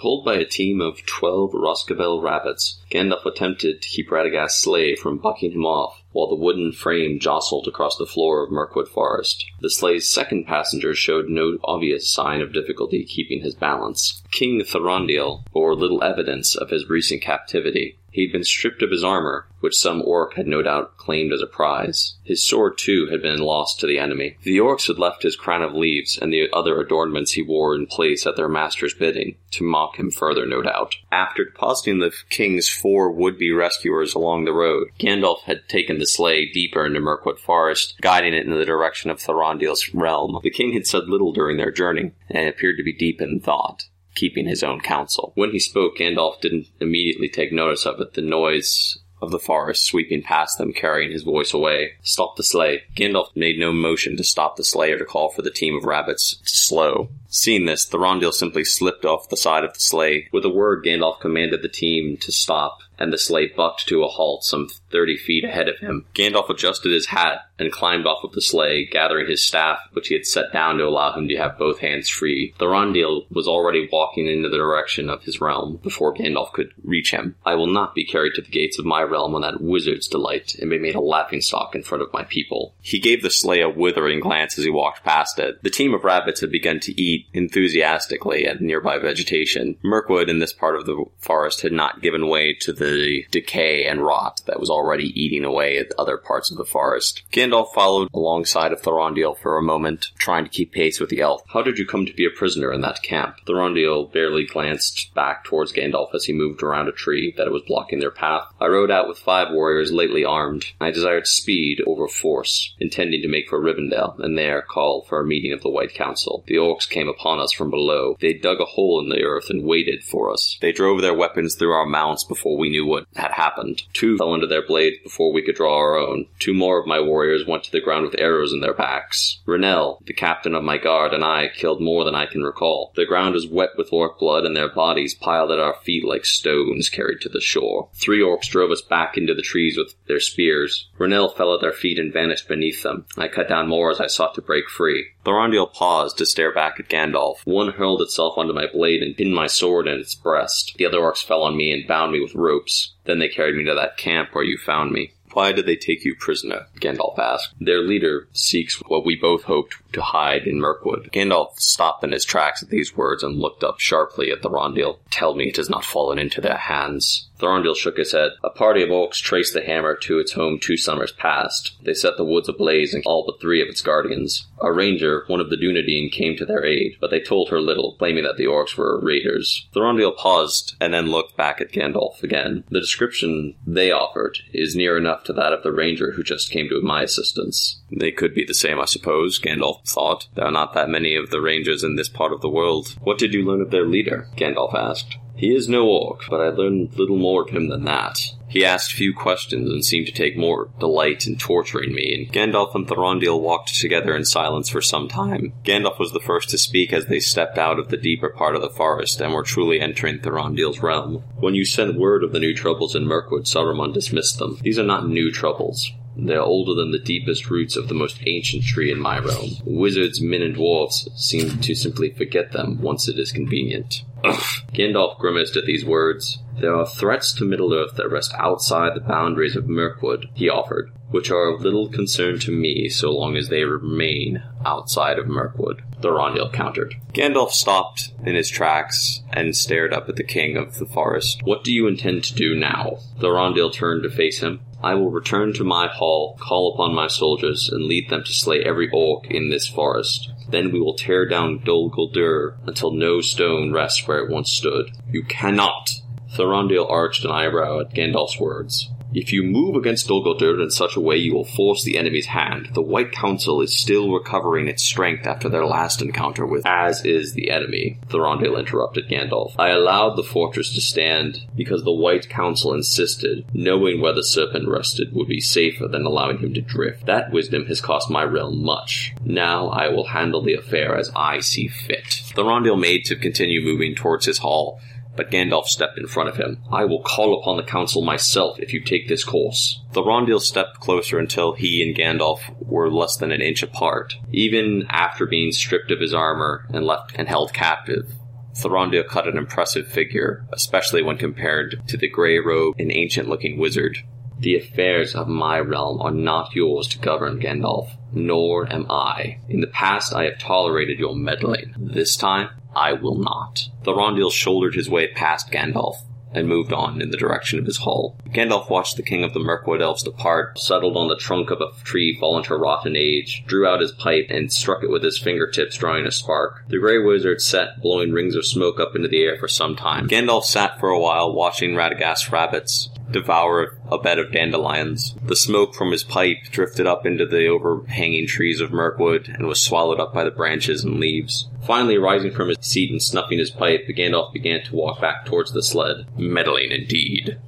Pulled by a team of twelve Rhosgobel rabbits, Gandalf attempted to keep Radagast's sleigh from bucking him off, while the wooden frame jostled across the floor of Mirkwood Forest. The sleigh's second passenger showed no obvious sign of difficulty keeping his balance. King Thranduil bore little evidence of his recent captivity. He had been stripped of his armor, which some orc had no doubt claimed as a prize. His sword, too, had been lost to the enemy. The orcs had left his crown of leaves and the other adornments he wore in place at their master's bidding, to mock him further, no doubt. After depositing the king's four would-be rescuers along the road, Gandalf had taken the sleigh deeper into Mirkwood Forest, guiding it in the direction of Thranduil's realm. The king had said little during their journey, and appeared to be deep in thought keeping his own counsel. When he spoke, Gandalf didn't immediately take notice of it. The noise of the forest sweeping past them, carrying his voice away. Stop the sleigh. Gandalf made no motion to stop the sleigh or to call for the team of rabbits to slow. Seeing this, Thranduil simply slipped off the side of the sleigh. With a word, Gandalf commanded the team to stop, and the sleigh bucked to a halt some thirty feet ahead of him. Gandalf adjusted his hat and climbed off of the sleigh, gathering his staff, which he had set down to allow him to have both hands free. Thranduil was already walking in the direction of his realm before Gandalf could reach him. I will not be carried to the gates of my realm on that wizard's delight, and be made a laughingstock in front of my people. He gave the sleigh a withering glance as he walked past it. The team of rabbits had begun to eat enthusiastically at nearby vegetation. Mirkwood in this part of the forest had not given way to the decay and rot that was already eating away at other parts of the forest. Gandalf followed alongside of Thranduil for a moment, trying to keep pace with the elf. How did you come to be a prisoner in that camp? Thranduil barely glanced back towards Gandalf as he moved around a tree that was blocking their path. I rode out with five warriors lately armed. I desired speed over force, intending to make for Rivendell, and there call for a meeting of the White Council. The orcs came upon us from below. They dug a hole in the earth and waited for us. They drove their weapons through our mounts before we knew what had happened. Two fell into their blades before we could draw our own. Two more of my warriors went to the ground with arrows in their backs. Renell, the captain of my guard, and I killed more than I can recall. The ground was wet with orc blood, and their bodies piled at our feet like stones carried to the shore. Three orcs drove us back into the trees with their spears. Renell fell at their feet and vanished beneath them. I cut down more as I sought to break free. Thranduil paused to stare back at Gandalf. One hurled itself onto my blade and pinned my sword in its breast. The other orcs fell on me and bound me with ropes. Then they carried me to that camp where you found me. Why did they take you prisoner? Gandalf asked. Their leader seeks what we both hoped to hide in Mirkwood. Gandalf stopped in his tracks at these words and looked up sharply at Thranduil. Tell me it has not fallen into their hands. Thranduil shook his head. A party of orcs traced the hammer to its home two summers past. They set the woods ablaze and all but three of its guardians. A ranger, one of the Dunedain, came to their aid, but they told her little, claiming that the orcs were raiders. Thranduil paused and then looked back at Gandalf again. The description they offered is near enough to that of the ranger who just came to my assistance. They could be the same, I suppose, Gandalf thought. There are not that many of the rangers in this part of the world. What did you learn of their leader? Gandalf asked. He is no orc, but I learned little more of him than that. He asked few questions and seemed to take more delight in torturing me, and Gandalf and Thranduil walked together in silence for some time. Gandalf was the first to speak as they stepped out of the deeper part of the forest and were truly entering Thranduil's realm. When you sent word of the new troubles in Mirkwood, Saruman dismissed them. These are not new troubles. They are older than the deepest roots of the most ancient tree in my realm. Wizards, men, and dwarfs seem to simply forget them once it is convenient. Ugh. Gandalf grimaced at these words. There are threats to Middle-earth that rest outside the boundaries of Mirkwood, he offered, which are of little concern to me so long as they remain outside of Mirkwood. Thranduil countered. Gandalf stopped in his tracks and stared up at the king of the forest. What do you intend to do now? Thranduil turned to face him. I will return to my hall, call upon my soldiers, and lead them to slay every orc in this forest. Then we will tear down Dol Guldur until no stone rests where it once stood. You cannot! Thranduil arched an eyebrow at Gandalf's words. If you move against Dol Guldur in such a way, you will force the enemy's hand. The White Council is still recovering its strength after their last encounter with, as is the enemy. Thranduil interrupted Gandalf. I allowed the fortress to stand because the White Council insisted, knowing where the serpent rested would be safer than allowing him to drift. That wisdom has cost my realm much. Now I will handle the affair as I see fit. Thranduil made to continue moving towards his hall, but Gandalf stepped in front of him. I will call upon the council myself if you take this course. Thranduil stepped closer until he and Gandalf were less than an inch apart. Even after being stripped of his armor and left and held captive, Thranduil cut an impressive figure, especially when compared to the grey robed and ancient looking wizard. The affairs of my realm are not yours to govern, Gandalf, nor am I. In the past I have tolerated your meddling. This time, I will not. The Thranduil shouldered his way past Gandalf, and moved on in the direction of his hall. Gandalf watched the king of the Mirkwood elves depart, settled on the trunk of a tree fallen to rotten age, drew out his pipe, and struck it with his fingertips, drawing a spark. The Grey Wizard sat, blowing rings of smoke up into the air for some time. Gandalf sat for a while, watching Radagast's rabbits devour a bed of dandelions. The smoke from his pipe drifted up into the overhanging trees of Mirkwood and was swallowed up by the branches and leaves. Finally, rising from his seat and snuffing his pipe, Gandalf began to walk back towards the sled. Meddling indeed.